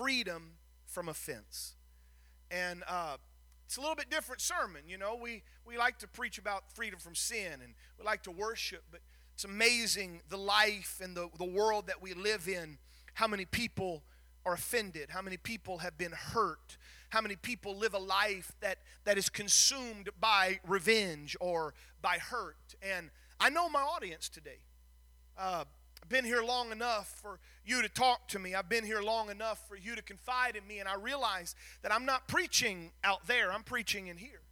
freedom from offense. And uh, it's a little bit different sermon. You know, we, we like to preach about freedom from sin and we like to worship, but it's amazing the life and the, the world that we live in, how many people are offended, how many people have been hurt, how many people live a life that, that is consumed by revenge or by hurt. And I know my audience today. Uh, been here long enough for you to talk to me. I've been here long enough for you to confide in me. And I realize that I'm not preaching out there, I'm preaching in here.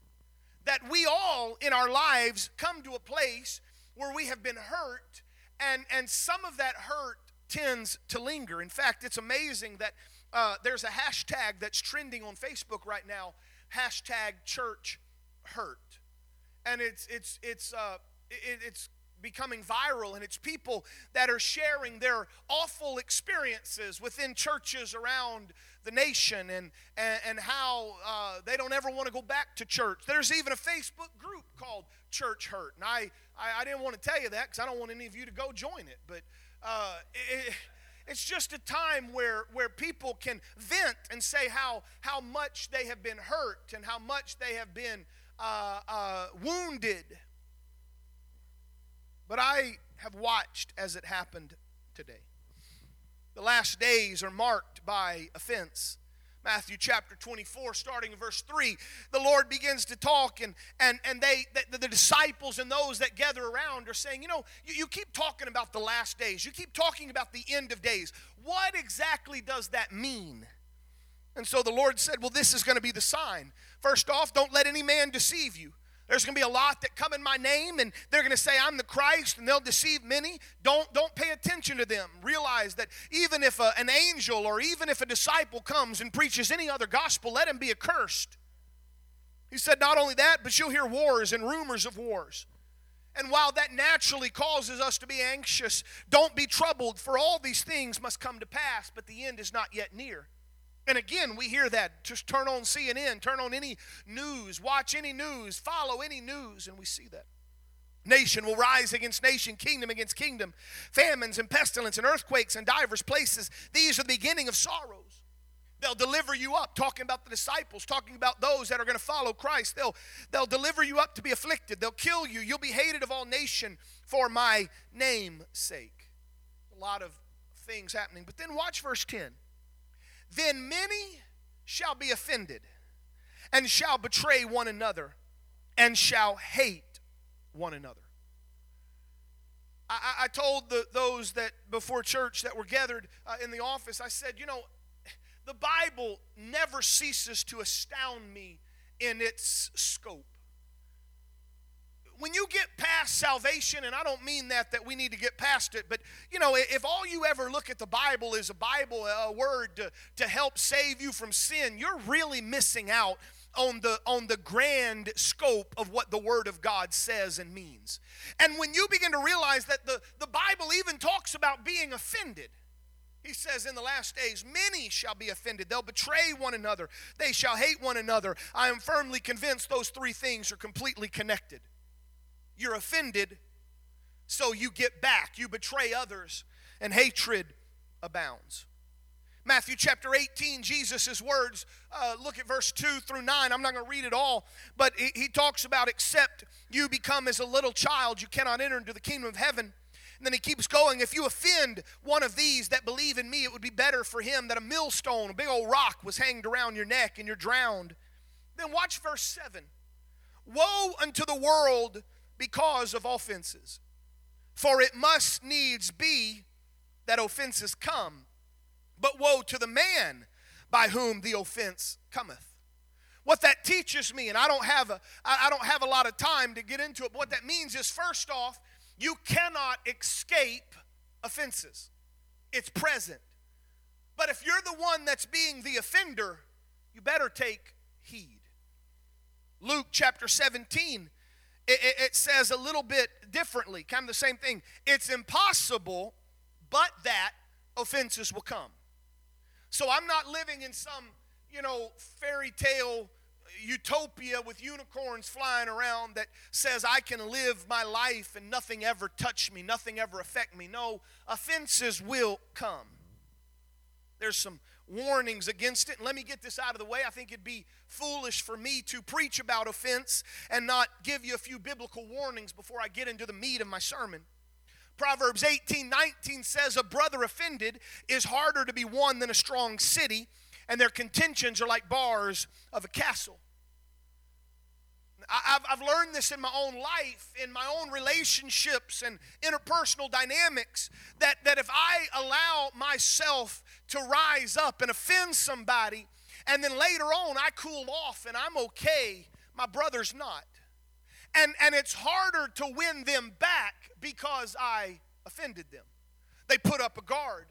That we all in our lives come to a place where we have been hurt, and, and some of that hurt tends to linger. In fact, it's amazing that uh, there's a hashtag that's trending on Facebook right now hashtag church hurt. And it's, it's, it's, uh, it, it's becoming viral, and it's people that are sharing their awful experiences within churches around the nation and, and, and how uh, they don't ever want to go back to church. There's even a Facebook group called Church Hurt. And I, I, I didn't want to tell you that because I don't want any of you to go join it. But uh, it, it's just a time where, where people can vent and say how, how much they have been hurt and how much they have been uh, uh, wounded but I have watched as it happened today. The last days are marked by offense. Matthew chapter 24, starting in verse 3, the Lord begins to talk, and, and, and they, the, the disciples and those that gather around are saying, You know, you, you keep talking about the last days, you keep talking about the end of days. What exactly does that mean? And so the Lord said, Well, this is going to be the sign. First off, don't let any man deceive you. There's going to be a lot that come in my name and they're going to say I'm the Christ and they'll deceive many. Don't don't pay attention to them. Realize that even if a, an angel or even if a disciple comes and preaches any other gospel, let him be accursed. He said not only that, but you'll hear wars and rumors of wars. And while that naturally causes us to be anxious, don't be troubled, for all these things must come to pass, but the end is not yet near. And again, we hear that. Just turn on CNN, turn on any news, watch any news, follow any news, and we see that. Nation will rise against nation, kingdom against kingdom, famines and pestilence and earthquakes in divers places. These are the beginning of sorrows. They'll deliver you up, talking about the disciples, talking about those that are going to follow Christ. They'll, they'll deliver you up to be afflicted. They'll kill you. You'll be hated of all nation for my name's sake. A lot of things happening. But then watch verse 10. Then many shall be offended, and shall betray one another, and shall hate one another. I, I told the, those that before church that were gathered uh, in the office, I said, you know, the Bible never ceases to astound me in its scope when you get past salvation, and I don't mean that that we need to get past it, but you know, if all you ever look at the Bible is a Bible, a word to, to help save you from sin, you're really missing out on the on the grand scope of what the word of God says and means. And when you begin to realize that the, the Bible even talks about being offended. He says, In the last days, many shall be offended. They'll betray one another. They shall hate one another. I am firmly convinced those three things are completely connected. You're offended, so you get back. You betray others, and hatred abounds. Matthew chapter 18, Jesus' words, uh, look at verse 2 through 9. I'm not going to read it all, but he, he talks about, except you become as a little child, you cannot enter into the kingdom of heaven. And then he keeps going. If you offend one of these that believe in me, it would be better for him that a millstone, a big old rock, was hanged around your neck and you're drowned. Then watch verse 7. Woe unto the world because of offenses. For it must needs be that offenses come, but woe to the man by whom the offense cometh. What that teaches me, and I don't have a, I don't have a lot of time to get into it, but what that means is first off, you cannot escape offenses. It's present. But if you're the one that's being the offender, you better take heed. Luke chapter 17 it, it, it says a little bit differently, kind of the same thing. It's impossible, but that offenses will come. So I'm not living in some, you know, fairy tale utopia with unicorns flying around that says I can live my life and nothing ever touch me, nothing ever affect me. No, offenses will come. There's some warnings against it. And let me get this out of the way. I think it'd be foolish for me to preach about offense and not give you a few biblical warnings before I get into the meat of my sermon. Proverbs 18 19 says, A brother offended is harder to be won than a strong city, and their contentions are like bars of a castle. I've, I've learned this in my own life, in my own relationships and interpersonal dynamics, that, that if I allow myself to rise up and offend somebody, and then later on I cool off and I'm okay, my brother's not. And, and it's harder to win them back because I offended them. They put up a guard.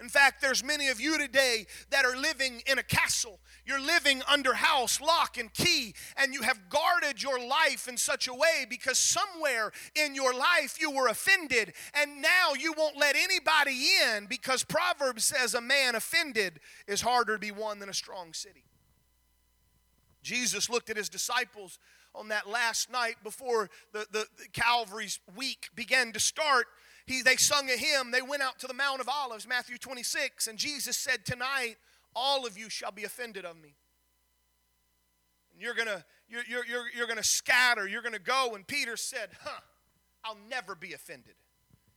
In fact, there's many of you today that are living in a castle. You're living under house, lock, and key, and you have guarded your life in such a way because somewhere in your life you were offended, and now you won't let anybody in because Proverbs says a man offended is harder to be won than a strong city. Jesus looked at his disciples on that last night before the, the, the Calvary's week began to start he, they sung a hymn. They went out to the Mount of Olives, Matthew 26, and Jesus said, Tonight, all of you shall be offended of me. And you're going to you're, you're, you're, you're gonna scatter, you're going to go. And Peter said, Huh, I'll never be offended.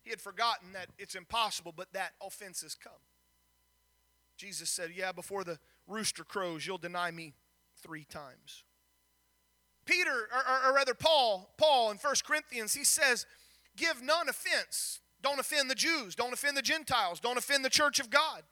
He had forgotten that it's impossible, but that offenses come. Jesus said, Yeah, before the rooster crows, you'll deny me three times. Peter, or, or, rather Paul, Paul in 1 Corinthians, he says, Give none offense. Don't offend the Jews. Don't offend the Gentiles. Don't offend the church of God.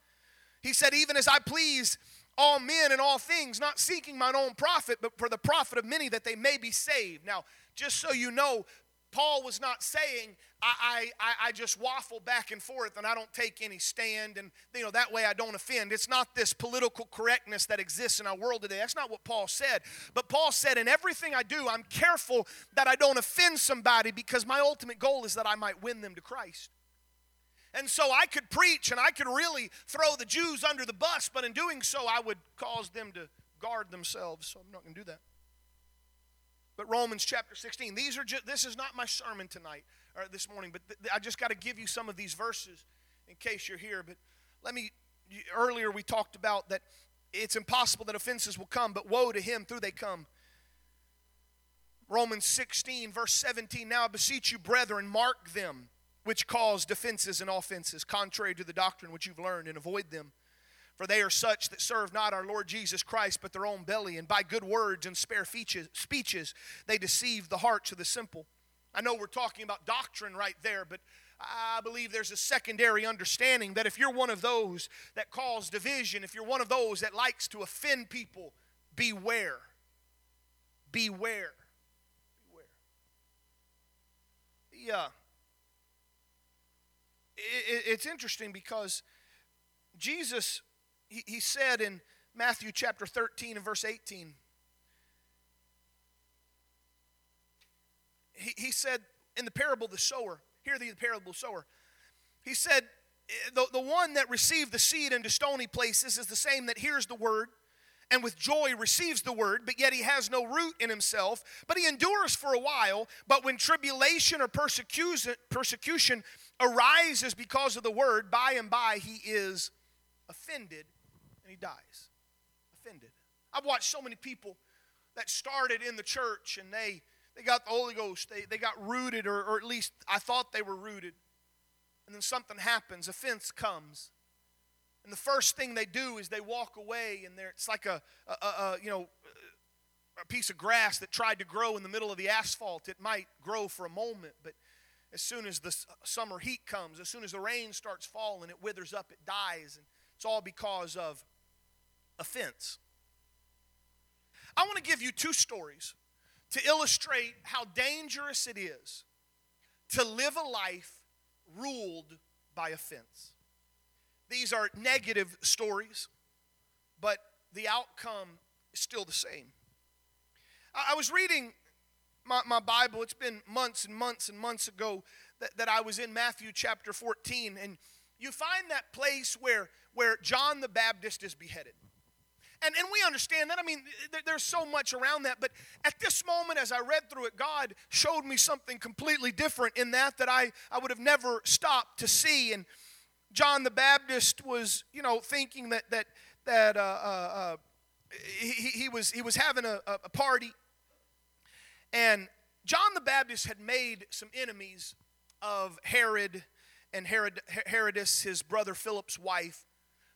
He said, Even as I please all men in all things, not seeking mine own profit, but for the profit of many that they may be saved. Now, just so you know, Paul was not saying, I, I, I just waffle back and forth and I don't take any stand and you know that way I don't offend. It's not this political correctness that exists in our world today. That's not what Paul said. But Paul said, in everything I do, I'm careful that I don't offend somebody because my ultimate goal is that I might win them to Christ. And so I could preach and I could really throw the Jews under the bus, but in doing so, I would cause them to guard themselves. So I'm not going to do that. But Romans chapter 16, these are just, this is not my sermon tonight or this morning, but th- I just got to give you some of these verses in case you're here. But let me, earlier we talked about that it's impossible that offenses will come, but woe to him through they come. Romans 16, verse 17. Now I beseech you, brethren, mark them which cause defenses and offenses, contrary to the doctrine which you've learned, and avoid them. For they are such that serve not our Lord Jesus Christ, but their own belly, and by good words and spare speeches they deceive the hearts of the simple. I know we're talking about doctrine right there, but I believe there's a secondary understanding that if you're one of those that cause division, if you're one of those that likes to offend people, beware. Beware. Beware. Yeah it's interesting because Jesus, he, he said in Matthew chapter 13 and verse 18, he, he said in the parable of the sower, hear the parable of the sower, he said, eh, the, the one that received the seed into stony places is the same that hears the word and with joy receives the word, but yet he has no root in himself, but he endures for a while. But when tribulation or persecution, persecution arises because of the word, by and by he is offended and he dies. Offended. I've watched so many people that started in the church and they, they got the Holy Ghost, they, they got rooted, or, or at least I thought they were rooted. And then something happens, offense comes and the first thing they do is they walk away, and it's like a, a, a, you know a piece of grass that tried to grow in the middle of the asphalt. It might grow for a moment, but as soon as the summer heat comes, as soon as the rain starts falling, it withers up, it dies, and it's all because of offense. I want to give you two stories to illustrate how dangerous it is to live a life ruled by offense. These are negative stories, but the outcome is still the same. I was reading my, my Bible, it's been months and months and months ago that, that I was in Matthew chapter 14, and you find that place where, where John the Baptist is beheaded. And, and we understand that. I mean, there's so much around that. But at this moment, as I read through it, God showed me something completely different in that that I, I would have never stopped to see. And John the Baptist was, you know, thinking that that that uh, uh, uh, he, he was he was having a, a party, and John the Baptist had made some enemies of Herod and Herod, Herodias, his brother Philip's wife.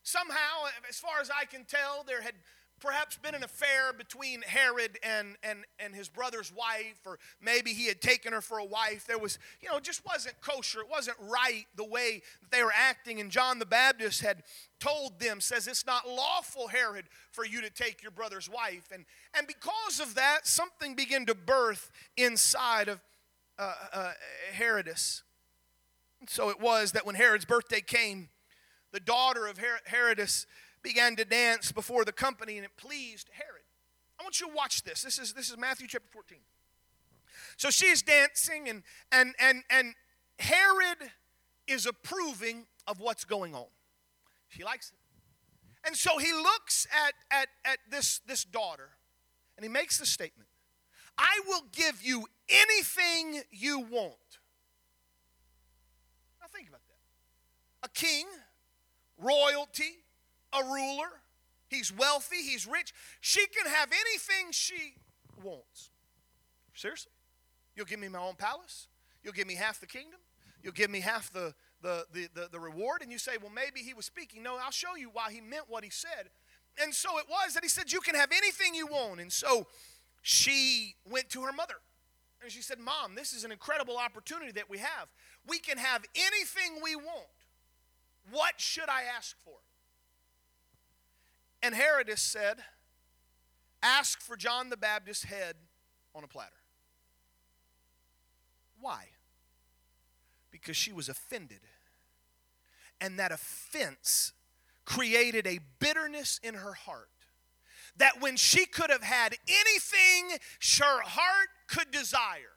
Somehow, as far as I can tell, there had perhaps been an affair between Herod and, and, and his brother's wife, or maybe he had taken her for a wife. There was, you know, just wasn't kosher. It wasn't right the way they were acting. And John the Baptist had told them, says, It's not lawful, Herod, for you to take your brother's wife. And, and because of that, something began to birth inside of uh, uh, Herodias. So it was that when Herod's birthday came, the daughter of Herodias began to dance before the company, and it pleased Herod. I want you to watch this. This is, this is Matthew chapter 14. So she is dancing, and, and, and, and Herod is approving of what's going on. She likes it. And so he looks at, at, at this, this daughter, and he makes the statement I will give you anything you want. Now think about that. A king, royalty, a ruler, he's wealthy, he's rich. She can have anything she wants. Seriously? You'll give me my own palace? You'll give me half the kingdom? You'll give me half the, the, the, the, the reward? And you say, well, maybe he was speaking. No, I'll show you why he meant what he said. And so it was that he said, You can have anything you want. And so she went to her mother and she said, Mom, this is an incredible opportunity that we have. We can have anything we want. What should I ask for? And Herodias said, Ask for John the Baptist's head on a platter. Why? Because she was offended. And that offense created a bitterness in her heart that when she could have had anything her heart could desire,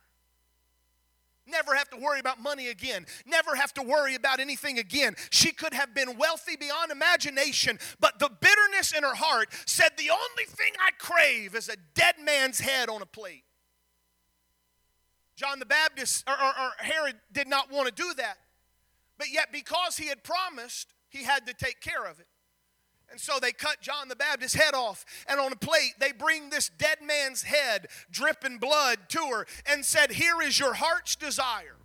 never have to worry about money again, never have to worry about anything again. She could have been wealthy beyond imagination, but the bitterness in her heart said, The only thing I crave is a dead man's head on a plate. John the Baptist, or, or, or Herod, did not want to do that. But yet, because he had promised, he had to take care of it. And so they cut John the Baptist's head off, and on a plate they bring this dead man's head, dripping blood, to her, and said, Here is your heart's desire.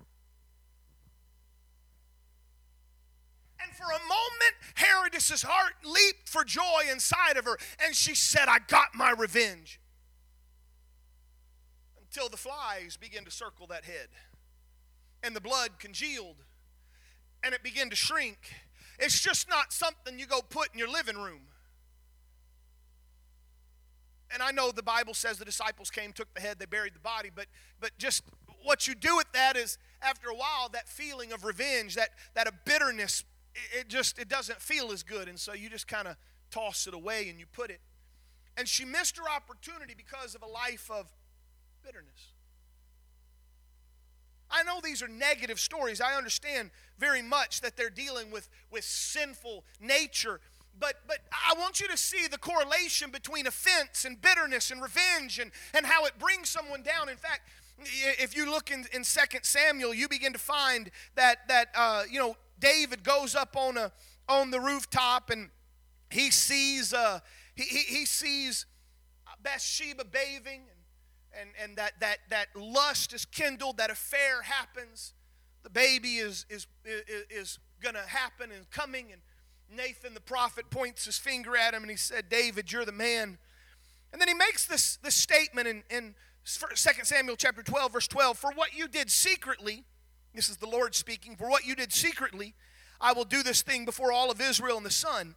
And for a moment, Herodias' heart leaped for joy inside of her, and she said, I got my revenge. Until the flies began to circle that head, and the blood congealed, and it began to shrink it's just not something you go put in your living room. And I know the Bible says the disciples came, took the head, they buried the body, but but just what you do with that is after a while that feeling of revenge, that that a bitterness, it just it doesn't feel as good, and so you just kind of toss it away and you put it. And she missed her opportunity because of a life of bitterness. I know these are negative stories. I understand very much that they're dealing with, with sinful nature. But, but I want you to see the correlation between offense and bitterness and revenge and, and how it brings someone down. In fact, if you look in, in 2 Samuel, you begin to find that, that uh, you know, David goes up on, a, on the rooftop and he sees, uh, he, he, he sees Bathsheba bathing and, and that, that, that lust is kindled, that affair happens. The baby is, is, is, is going to happen and coming. And Nathan the prophet points his finger at him and he said, David, you're the man. And then he makes this, this statement in, in 2 Samuel chapter 12, verse 12 For what you did secretly, this is the Lord speaking, for what you did secretly, I will do this thing before all of Israel and the sun.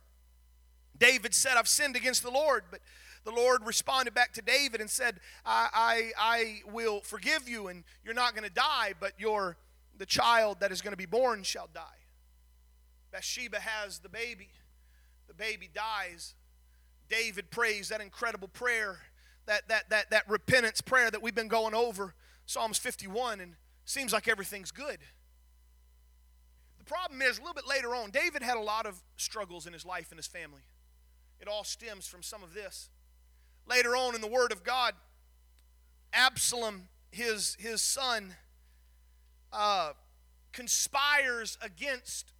David said, I've sinned against the Lord, but the Lord responded back to David and said, I, I, I will forgive you and you're not going to die, but your, the child that is going to be born shall die. Bathsheba has the baby. The baby dies. David prays that incredible prayer, that, that, that, that repentance prayer that we've been going over, Psalms 51, and seems like everything's good. The problem is, a little bit later on, David had a lot of struggles in his life and his family. It all stems from some of this. Later on in the Word of God, Absalom, his, his son, uh, conspires against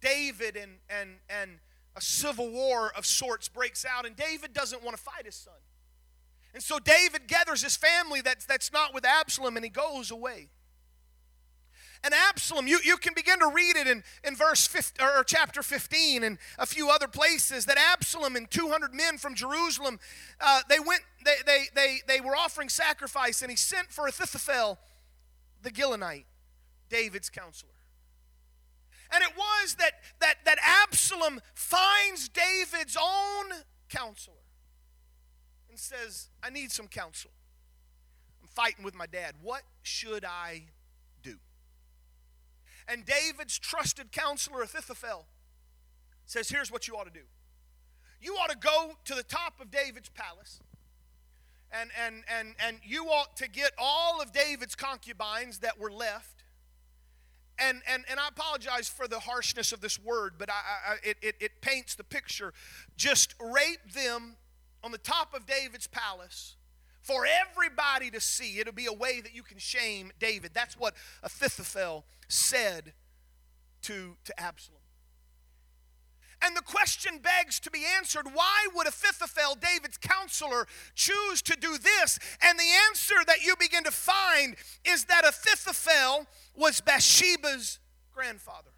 David and, and, and a civil war of sorts breaks out, and David doesn't want to fight his son. And so David gathers his family that's, that's not with Absalom and he goes away. And Absalom, you, you can begin to read it in, in verse 15, or chapter 15 and a few other places that Absalom and 200 men from Jerusalem, uh, they went, they, they, they, they were offering sacrifice and he sent for Ahithophel, the Gilonite, David's counselor. And it was that, that, that Absalom finds David's own counselor and says, I need some counsel. I'm fighting with my dad. What should I? And David's trusted counselor, Ahithophel, says, Here's what you ought to do. You ought to go to the top of David's palace. And, and, and, and you ought to get all of David's concubines that were left and, and, and I apologize for the harshness of this word, but I, I, it, it, it paints the picture. Just rape them on the top of David's palace for everybody to see. It'll be a way that you can shame David. That's what Ahithophel said to, to Absalom. And the question begs to be answered why would Ahithophel, David's counselor, choose to do this? And the answer that you begin to find is that Ahithophel was Bathsheba's grandfather.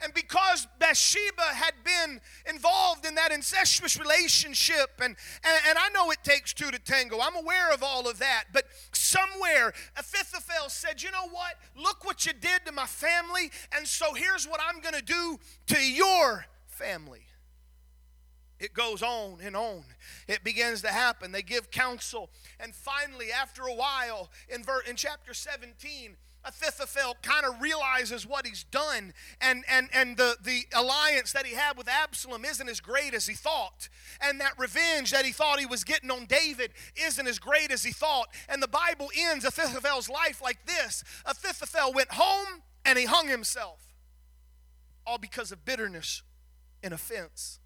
And because Bathsheba had been involved in that incestuous relationship, and, and, and, I know it takes two to tango, I'm aware of all of that, but somewhere Ahithophel said, You know what? Look what you did to my family, and so here's what I'm going to do to your family. It goes on and on. It begins to happen. They give counsel. And finally, after a while, in, ver- in chapter 17, Ahithophel kind of realizes what he's done, and, and, and the, the alliance that he had with Absalom isn't as great as he thought. And that revenge that he thought he was getting on David isn't as great as he thought. And the Bible ends Ahithophel's life like this Ahithophel went home and he hung himself, all because of bitterness and offense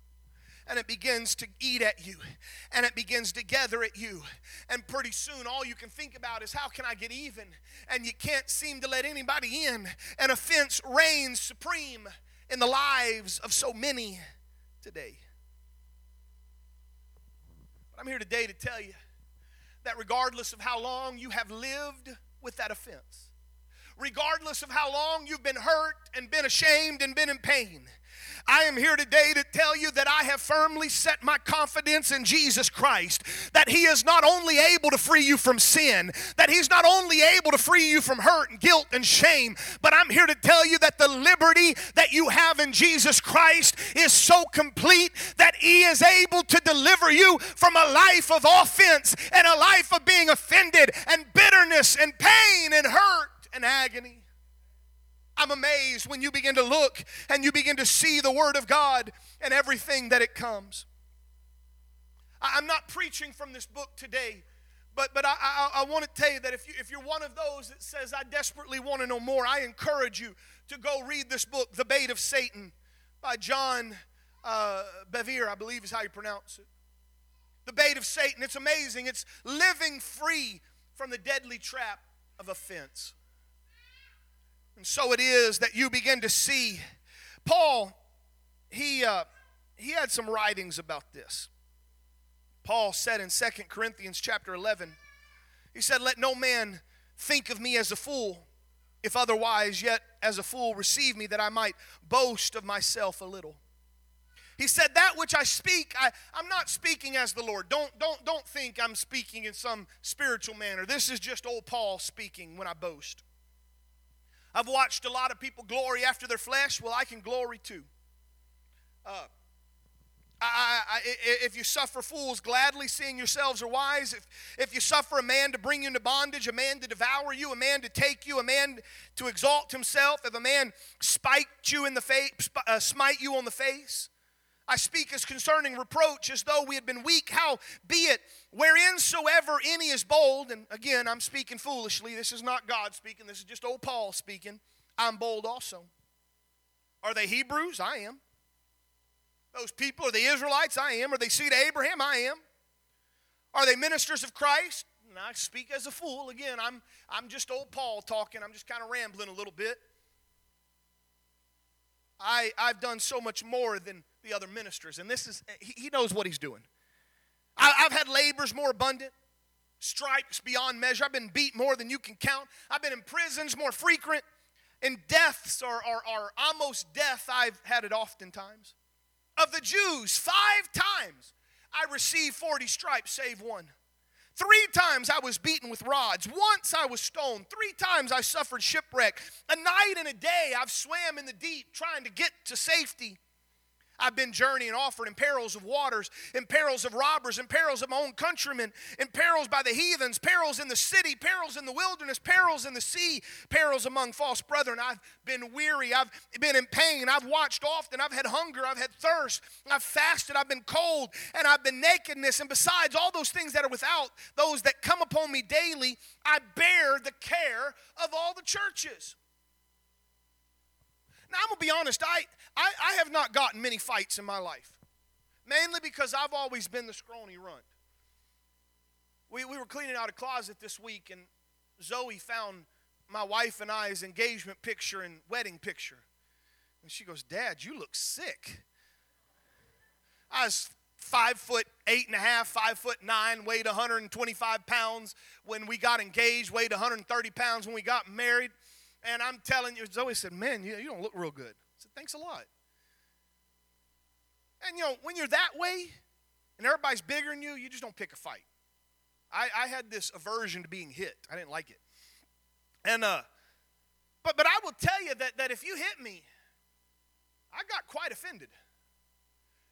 and it begins to eat at you and it begins to gather at you. And pretty soon, all you can think about is how can I get even? And you can't seem to let anybody in. And offense reigns supreme in the lives of so many today. But I'm here today to tell you that regardless of how long you have lived with that offense, regardless of how long you've been hurt and been ashamed and been in pain, I am here today to tell you that I have firmly set my confidence in Jesus Christ, that He is not only able to free you from sin, that He's not only able to free you from hurt and guilt and shame, but I'm here to tell you that the liberty that you have in Jesus Christ is so complete that He is able to deliver you from a life of offense and a life of being offended and bitterness and pain and hurt and agony. I'm amazed when you begin to look and you begin to see the Word of God and everything that it comes. I'm not preaching from this book today, but, but I, I, I want to tell you that if, you, if you're one of those that says, I desperately want to know more, I encourage you to go read this book, The Bait of Satan, by John uh, Bevere, I believe is how you pronounce it. The Bait of Satan. It's amazing. It's living free from the deadly trap of offense. And so it is that you begin to see. Paul, he, uh, he had some writings about this. Paul said in Second Corinthians chapter 11, he said, Let no man think of me as a fool, if otherwise, yet as a fool receive me, that I might boast of myself a little. He said, That which I speak, I, I'm not speaking as the Lord. Don't, don't, don't think I'm speaking in some spiritual manner. This is just old Paul speaking when I boast. I've watched a lot of people glory after their flesh. Well, I can glory too. Uh, I, I, if you suffer fools gladly, seeing yourselves are wise, if, if you suffer a man to bring you into bondage, a man to devour you, a man to take you, a man to exalt himself, if a man spite you in the face, uh, smite you on the face, I speak as concerning reproach as though we had been weak. How be it, whereinsoever any is bold, and again, I'm speaking foolishly. This is not God speaking, this is just old Paul speaking. I'm bold also. Are they Hebrews? I am. Those people are the Israelites? I am. Are they seed of Abraham? I am. Are they ministers of Christ? And I speak as a fool. Again, I'm, I'm just old Paul talking. I'm just kind of rambling a little bit. I, I've done so much more than the other ministers. And this is, he, knows what he's doing. I've had labors more abundant, stripes beyond measure. I've been beat more than you can count. I've been in prisons more frequent. And deaths are, are, are almost death. I've had it oftentimes. Of the Jews, five times I received 40 stripes, save one. Three times I was beaten with rods. Once I was stoned. Three times I suffered shipwreck. A night and a day I've swam in the deep trying to get to safety. I've been journeying often in perils of waters, in perils of robbers, in perils of my own countrymen, in perils by the heathens, perils in the city, perils in the wilderness, perils in the sea, perils among false brethren. I've been weary, I've been in pain, I've watched often, I've had hunger, I've had thirst, I've fasted, I've been cold, and I've been nakedness. And besides all those things that are without, those that come upon me daily, I bear the care of all the churches. Now, I'm going to be honest, I, I, I have not gotten many fights in my life, mainly because I've always been the scrawny runt. We, we were cleaning out a closet this week, and Zoe found my wife and I's engagement picture and wedding picture. And she goes, Dad, you look sick. I was five foot eight and a half, five foot nine, weighed 125 pounds when we got engaged, weighed 130 pounds when we got married. And I'm telling you, Zoe said, Man, you, you don't look real good. I said, Thanks a lot. And you know, when you're that way and everybody's bigger than you, you just don't pick a fight. I, I had this aversion to being hit. I didn't like it. And uh but but I will tell you that, that if you hit me, I got quite offended.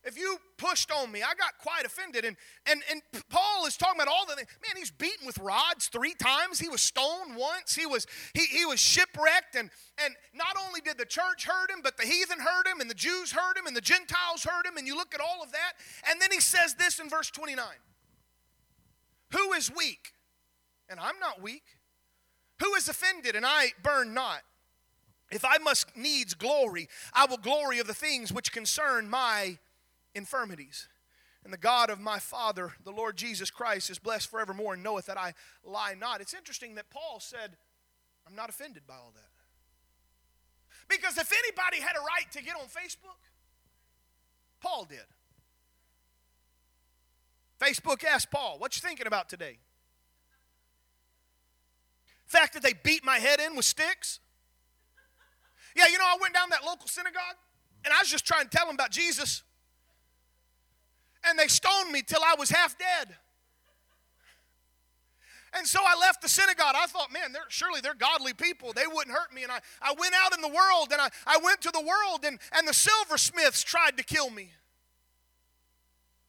If you pushed on me, I got quite offended. And, and, and Paul is talking about all the things. Man, he's beaten with rods three times. He was stoned once. He was, he, he was shipwrecked. And, and not only did the church hurt him, but the heathen hurt him, and the Jews hurt him, and the Gentiles hurt him. And you look at all of that. And then he says this in verse 29 Who is weak? And I'm not weak. Who is offended? And I burn not. If I must needs glory, I will glory of the things which concern my infirmities. And the God of my Father, the Lord Jesus Christ, is blessed forevermore and knoweth that I lie not. It's interesting that Paul said, I'm not offended by all that. Because if anybody had a right to get on Facebook, Paul did. Facebook asked Paul, What you thinking about today? Fact that they beat my head in with sticks? Yeah, you know, I went down that local synagogue and I was just trying to tell them about Jesus and they stoned me till I was half dead. And so I left the synagogue. I thought, man, they're, surely they're godly people. They wouldn't hurt me. And I, I went out in the world and I, I went to the world and, and the silversmiths tried to kill me.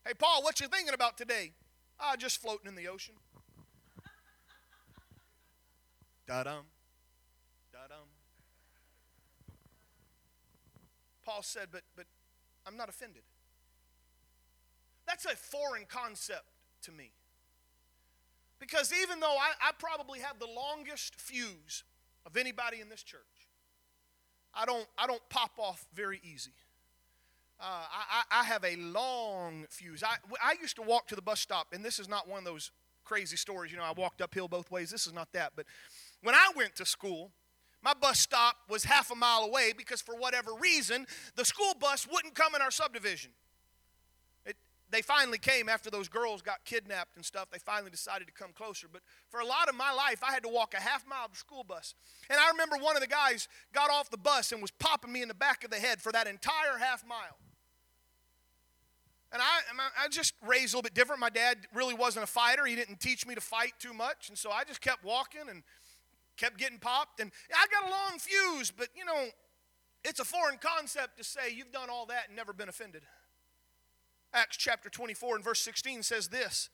Hey, Paul, what you thinking about today? Ah, just floating in the ocean. Da-dum. Da-dum. Paul said, but, but I'm not offended. That's a foreign concept to me. Because even though I, I probably have the longest fuse of anybody in this church, I don't, I don't pop off very easy. Uh, I, I have a long fuse. I, I used to walk to the bus stop, and this is not one of those crazy stories. You know, I walked uphill both ways. This is not that. But when I went to school, my bus stop was half a mile away because for whatever reason, the school bus wouldn't come in our subdivision they finally came after those girls got kidnapped and stuff. They finally decided to come closer. But for a lot of my life, I had to walk a half mile to school bus. And I remember one of the guys got off the bus and was popping me in the back of the head for that entire half mile. And I, I just raised a little bit different. My dad really wasn't a fighter. He didn't teach me to fight too much. And so I just kept walking and kept getting popped. And I got a long fuse, but you know, it's a foreign concept to say you've done all that and never been offended. Acts chapter 24 and verse 16 says this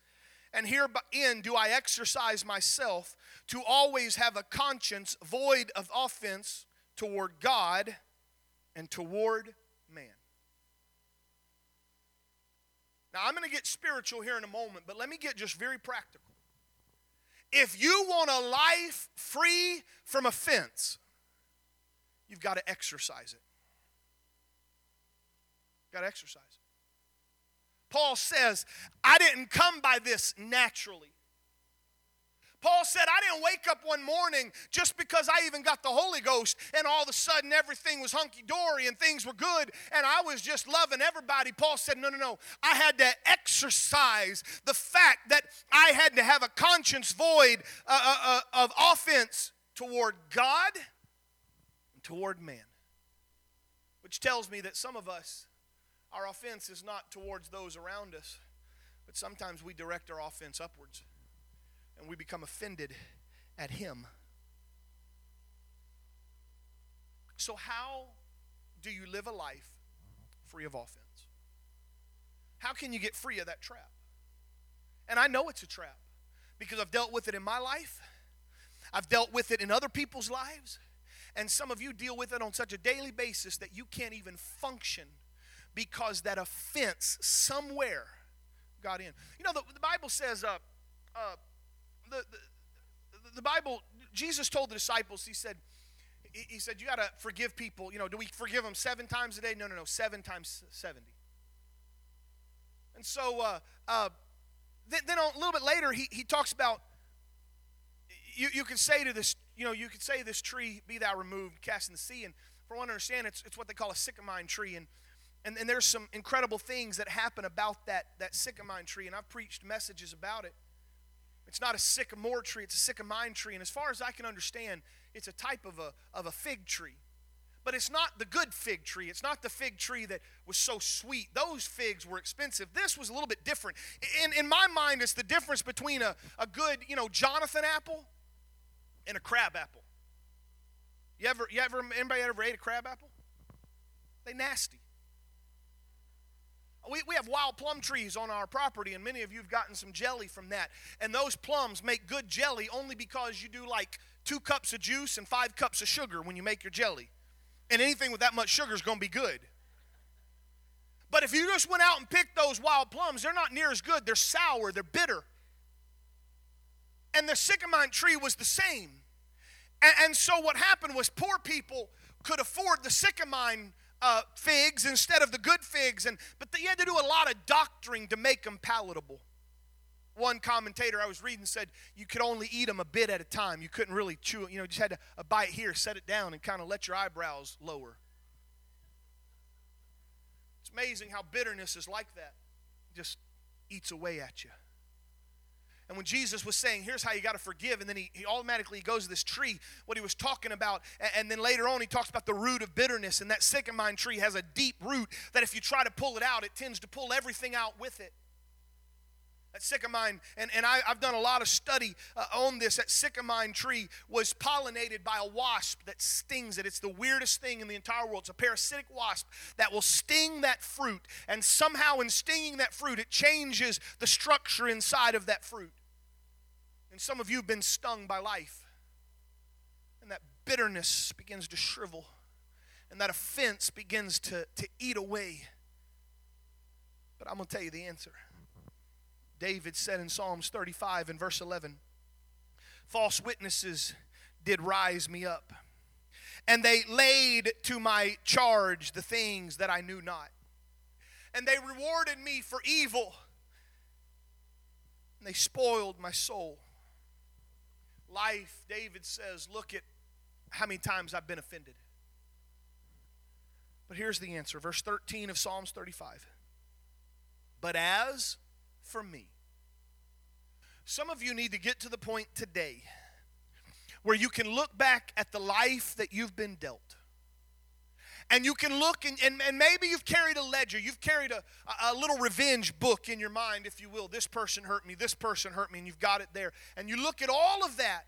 And herein do I exercise myself to always have a conscience void of offense toward God and toward man. Now, I'm going to get spiritual here in a moment, but let me get just very practical. If you want a life free from offense, you've got to exercise it. You've got to exercise. Paul says, I didn't come by this naturally. Paul said, I didn't wake up one morning just because I even got the Holy Ghost and all of a sudden everything was hunky dory and things were good and I was just loving everybody. Paul said, No, no, no. I had to exercise the fact that I had to have a conscience void uh, uh, uh, of offense toward God and toward man. Which tells me that some of us, our offense is not towards those around us, but sometimes we direct our offense upwards and we become offended at him. So, how do you live a life free of offense? How can you get free of that trap? And I know it's a trap because I've dealt with it in my life, I've dealt with it in other people's lives, and some of you deal with it on such a daily basis that you can't even function because that offense somewhere got in. You know, the, the Bible says, uh, uh, the, the, the Bible, Jesus told the disciples, he said, he said, you got to forgive people. You know, do we forgive them seven times a day? No, no, no, seven times 70. And so uh, uh, then, then a little bit later, he, he talks about you, you can say to this, you know, you could say this tree, be thou removed, cast in the sea. And for one to understand, it's, it's what they call a sycamine tree. And, and, and there's some incredible things that happen about that, that sycamine tree. And I've preached messages about it. It's not a sycamore tree, it's a sycamine tree. And as far as I can understand, it's a type of a, of a fig tree. But it's not the good fig tree. It's not the fig tree that was so sweet. Those figs were expensive. This was a little bit different. In, in my mind, it's the difference between a, a good, you know, Jonathan apple and a crab apple. You ever, you ever, anybody ever ate a crab apple? They nasty. We, we have wild plum trees on our property, and many of you have gotten some jelly from that. And those plums make good jelly only because you do like two cups of juice and five cups of sugar when you make your jelly. And anything with that much sugar is going to be good. But if you just went out and picked those wild plums, they're not near as good. They're sour, they're bitter. And the sycamine tree was the same. And, and so what happened was poor people could afford the sycamine uh, figs instead of the good figs. And, but the, you had to do a lot of doctoring to make them palatable. One commentator I was reading said you could only eat them a bit at a time. You couldn't really chew it. You know, just had to, a bite here, set it down, and kind of let your eyebrows lower. It's amazing how bitterness is like that. It just eats away at you. And when Jesus was saying, here's how you got to forgive, and then he, he automatically goes to this tree, what he was talking about. And, and, then later on, he talks about the root of bitterness. And that sycamine tree has a deep root that if you try to pull it out, it tends to pull everything out with it. Sycamine, and, and I, have done a lot of study uh, on this. That sycamine tree was pollinated by a wasp that stings it. It's the weirdest thing in the entire world. It's a parasitic wasp that will sting that fruit, and somehow in stinging that fruit, it changes the structure inside of that fruit. And some of you have been stung by life. And that bitterness begins to shrivel. And that offense begins to, to eat away. But I'm going to tell you the answer. David said in Psalms 35 and verse 11 False witnesses did rise me up, and they laid to my charge the things that I knew not. And they rewarded me for evil, and they spoiled my soul life, David says, Look at how many times I've been offended. But here's the answer verse 13 of Psalms 35. But as for me, some of you need to get to the point today where you can look back at the life that you've been dealt. And you can look and, and, and maybe you've carried a ledger. You've carried a, a little revenge book in your mind if you will. This person hurt me. This person hurt me. And you've got it there. And you look at all of that.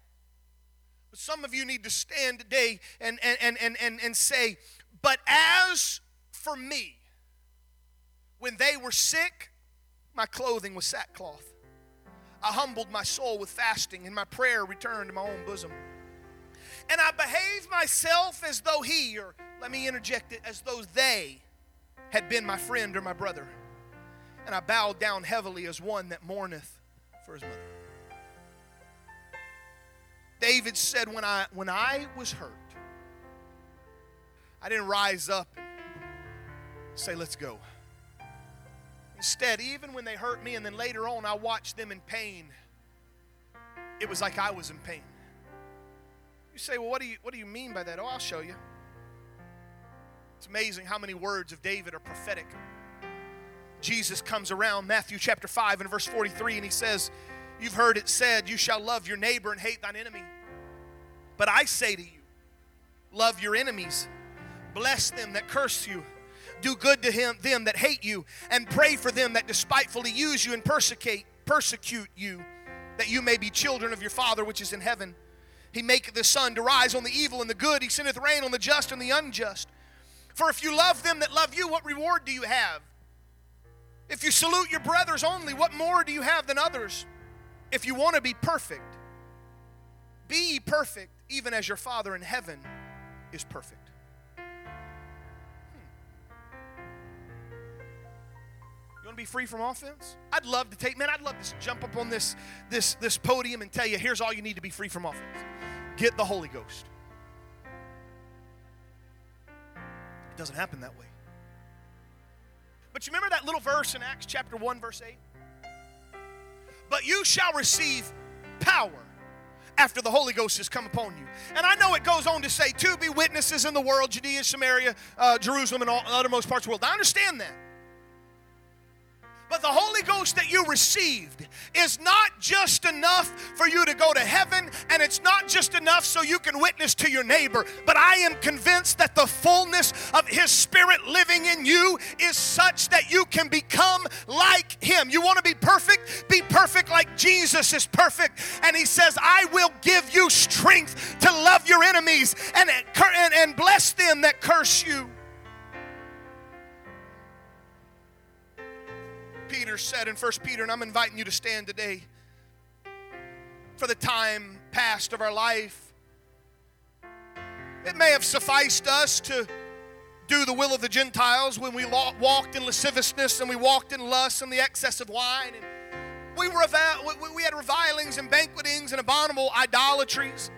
But some of you need to stand today and, and, and, and, and say but as for me when they were sick my clothing was sackcloth i humbled my soul with fasting and my prayer returned to my own bosom and I behaved myself as though he, or let me interject it, as though they had been my friend or my brother. And I bowed down heavily as one that mourneth for his mother. David said, When I, when I was hurt, I didn't rise up and say, Let's go. Instead, even when they hurt me, and then later on I watched them in pain, it was like I was in pain. You say, well, what do you, what do you mean by that? Oh, I'll show you. It's amazing how many words of David are prophetic. Jesus comes around, Matthew chapter 5 and verse 43, and he says, You've heard it said, You shall love your neighbor and hate thine enemy. But I say to you, love your enemies, bless them that curse you, do good to him, them that hate you, and pray for them that despitefully use you and persecute, persecute you, that you may be children of your Father which is in heaven. He maketh the sun to rise on the evil and the good. He sendeth rain on the just and the unjust. For if you love them that love you, what reward do you have? If you salute your brothers only, what more do you have than others? If you want to be perfect, be perfect, even as your Father in heaven is perfect. Want to be free from offense? I'd love to take, man, I'd love to jump up on this, this, this podium and tell you here's all you need to be free from offense get the Holy Ghost. It doesn't happen that way. But you remember that little verse in Acts chapter 1, verse 8? But you shall receive power after the Holy Ghost has come upon you. And I know it goes on to say, to be witnesses in the world, Judea, Samaria, uh, Jerusalem, and all uttermost parts of the world. I understand that. But the Holy Ghost that you received is not just enough for you to go to heaven, and it's not just enough so you can witness to your neighbor. But I am convinced that the fullness of His Spirit living in you is such that you can become like Him. You want to be perfect? Be perfect like Jesus is perfect. And He says, I will give you strength to love your enemies and, and, and bless them that curse you. Peter said in 1 Peter, and I'm inviting you to stand today for the time past of our life. It may have sufficed us to do the will of the Gentiles when we walked in lasciviousness and we walked in lust and the excess of wine. And we, revil- we had revilings and banquetings and abominable idolatries.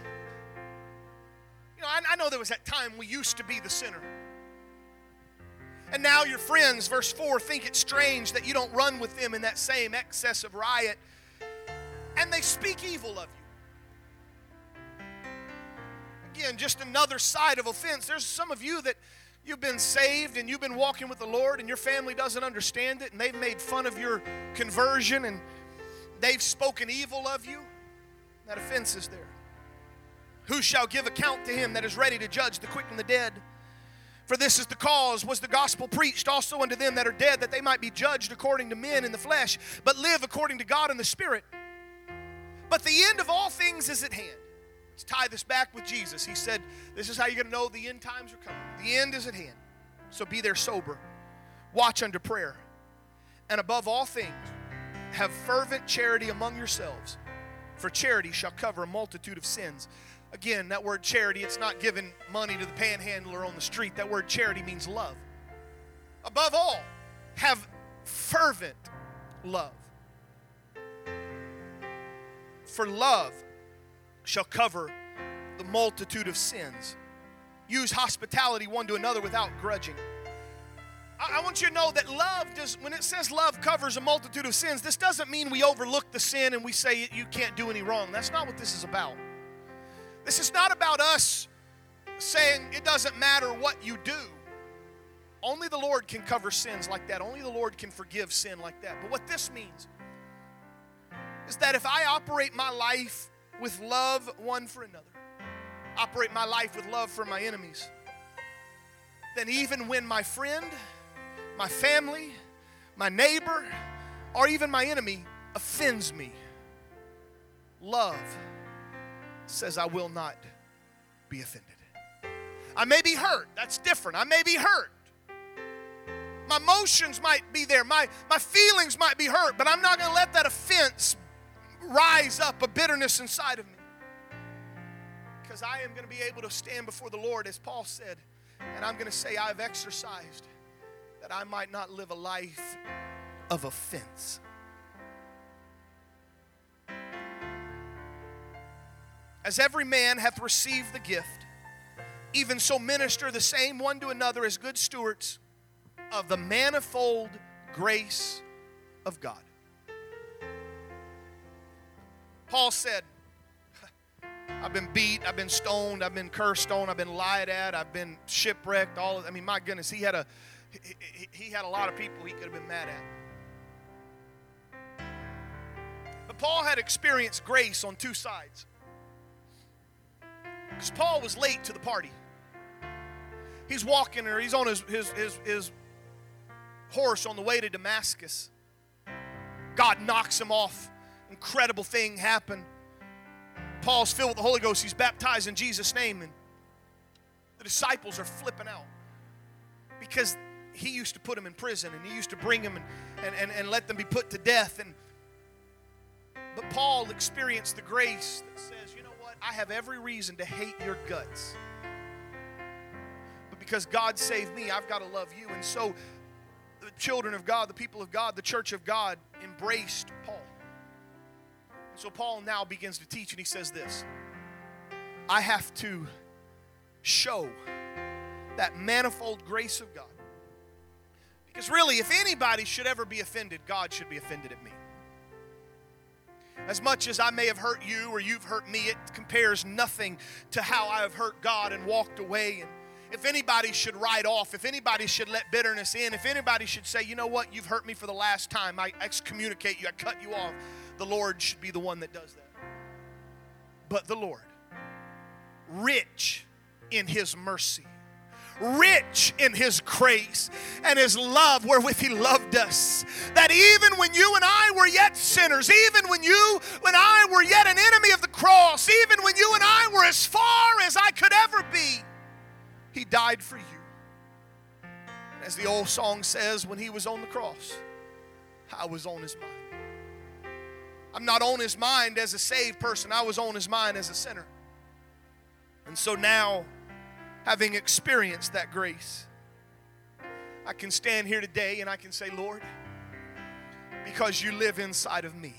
You know, I know there was that time we used to be the sinner. And now your friends, verse 4, think it strange that you don't run with them in that same excess of riot. And they speak evil of you. Again, just another side of offense. There's some of you that you've been saved and you've been walking with the Lord and your family doesn't understand it and they've made fun of your conversion and they've spoken evil of you. That offense is there. Who shall give account to him that is ready to judge the quick and the dead? For this is the cause was the gospel preached also unto them that are dead, that they might be judged according to men in the flesh, but live according to God in the Spirit. But the end of all things is at hand. Let's tie this back with Jesus. He said, This is how you're going to know the end times are coming. The end is at hand. So be there sober, watch under prayer, and above all things, have fervent charity among yourselves, for charity shall cover a multitude of sins. Again, that word charity, it's not giving money to the panhandler on the street. That word charity means love. Above all, have fervent love. For love shall cover the multitude of sins. Use hospitality one to another without grudging. I, want you to know that love does, when it says love covers a multitude of sins, this doesn't mean we overlook the sin and we say you can't do any wrong. That's not what this is about. This is not about us saying it doesn't matter what you do. Only the Lord can cover sins like that. Only the Lord can forgive sin like that. But what this means is that if I operate my life with love one for another, operate my life with love for my enemies, then even when my friend, my family, my neighbor, or even my enemy offends me, love says, I will not be offended. I may be hurt. That's different. I may be hurt. My emotions might be there. My, my feelings might be hurt, but I'm not going to let that offense rise up a bitterness inside of me. Because I am going to be able to stand before the Lord, as Paul said, and I'm going to say, I've exercised that I might not live a life of offense. As every man hath received the gift, even so minister the same one to another as good stewards of the manifold grace of God. Paul said, I've been beat, I've been stoned, I've been cursed on, I've been lied at, I've been shipwrecked. All of, I mean, my goodness, he had a he, he had a lot of people he could have been mad at. But Paul had experienced grace on two sides. Because Paul was late to the party. He's walking or he's on his, his, his, his horse on the way to Damascus. God knocks him off. Incredible thing happened. Paul's filled with the Holy Ghost. He's baptized in Jesus' name. And the disciples are flipping out because he used to put them in prison and he used to bring them and, and, and, and let them be put to death. And but Paul experienced the grace that what? I have every reason to hate your guts. But because God saved me, I've got to love you. And so the children of God, the people of God, the church of God embraced Paul. And so Paul now begins to teach, and he says this I have to show that manifold grace of God. Because really, if anybody should ever be offended, God should be offended at me. As much as I may have hurt you or you've hurt me, it compares nothing to how I have hurt God and walked away. And if anybody should write off, if anybody should let bitterness in, if anybody should say, you know what, you've hurt me for the last time, I excommunicate you, I cut you off, the Lord should be the one that does that. But the Lord, rich in His mercy, rich in his grace and his love wherewith he loved us. That even when you and I were yet sinners, even when you when I were yet an enemy of the cross, even when you and I were as far as I could ever be, he died for you. As the old song says, when he was on the cross, I was on his mind. I'm not on his mind as a saved person, I was on his mind as a sinner. And so now having experienced that grace, I can stand here today and I can say, Lord, because you live inside of me.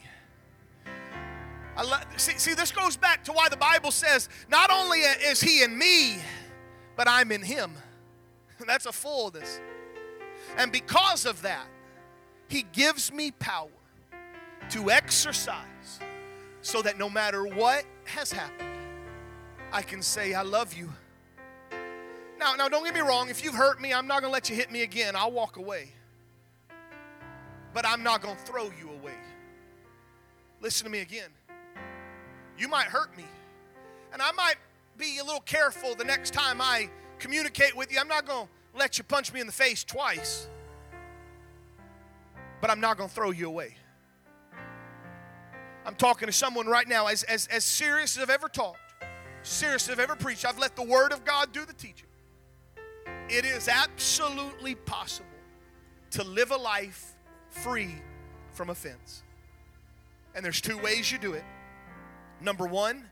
see, see, this goes back to why the Bible says, not only is He in me, but I'm in Him. That's a fullness. And because of that, He gives me power to exercise so that no matter what has happened, I can say, I love you now, now don't get me wrong. If you've hurt me, I'm not going to let you hit me again. I'll walk away. But I'm not going to throw you away. Listen to me again. You might hurt me. And I might be a little careful the next time I communicate with you. I'm not going to let you punch me in the face twice. But I'm not going to throw you away. I'm talking to someone right now as, as, as serious as I've ever talked, serious as I've ever preached. I've let the Word of God do the teaching. It is absolutely possible to live a life free from offense. And there's two ways you do it. Number one,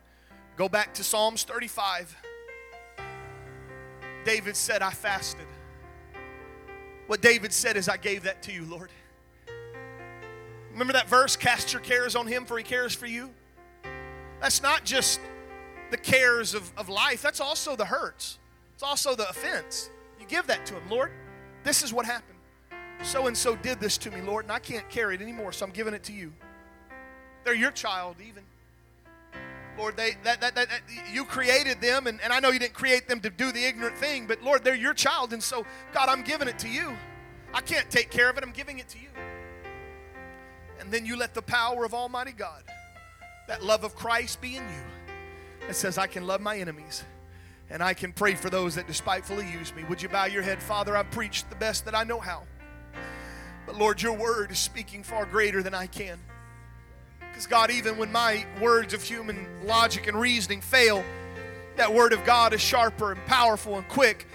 go back to Psalms 35. David said, I fasted. What David said is, I gave that to you, Lord. Remember that verse, cast your cares on him, for he cares for you? That's not just the cares of, of life, that's also the hurts, it's also the offense give that to him. Lord, this is what happened. So and so did this to me, Lord, and I can't carry it anymore, so I'm giving it to you. They're your child, even. Lord, they that, that, that, that, you created them, and, and I know you didn't create them to do the ignorant thing, but Lord, they're your child, and so God, I'm giving it to you. I can't take care of it, I'm giving it to you. And then you let the power of Almighty God, that love of Christ be in you, that says, I can love my enemies and I can pray for those that despitefully use me. Would you bow your head? Father, I've preached the best that I know how. But Lord, your word is speaking far greater than I can. Because, God, even when my words of human logic and reasoning fail, that word of God is sharper and powerful and quick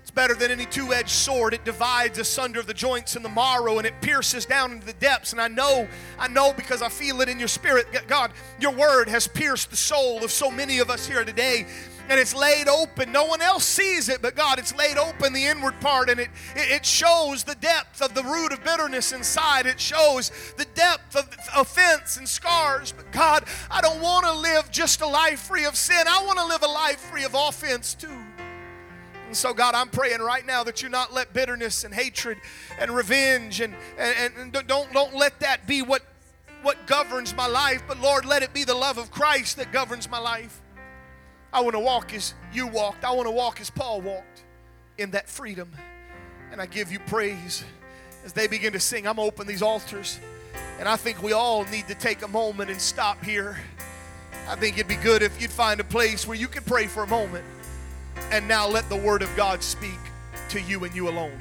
It's better than any two edged sword. It divides asunder the joints and the marrow and it pierces down into the depths. And I know, I know because I feel it in your spirit. God, your word has pierced the soul of so many of us here today and it's laid open. No one else sees it, but God, it's laid open the inward part, and it, it shows the depth of the root of bitterness inside. It shows the depth of offense and scars. But God, I don't want to live just a life free of sin. I want to live a life free of offense too. And so, God, I'm praying right now that you not let bitterness and hatred and revenge and, and, and don't, don't let that be what what governs my life, but Lord, let it be the love of Christ that governs my life. I want to walk as you walked. I want to walk as Paul walked in that freedom. And I give you praise as they begin to sing. I'm open these altars. And I think we all need to take a moment and stop here. I think it'd be good if you'd find a place where you could pray for a moment and now let the Word of God speak to you and you alone.